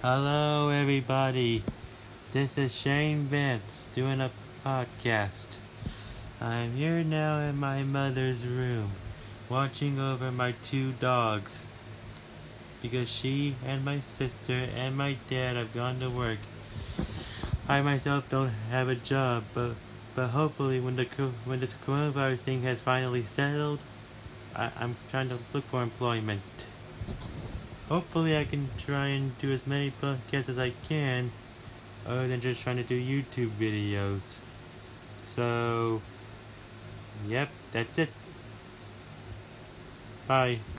Hello, everybody. This is Shane Vance doing a podcast. I'm here now in my mother's room, watching over my two dogs. Because she and my sister and my dad have gone to work. I myself don't have a job, but but hopefully when the when this coronavirus thing has finally settled, I, I'm trying to look for employment. Hopefully I can try and do as many podcasts as I can, other than just trying to do YouTube videos. So, yep, that's it. Bye.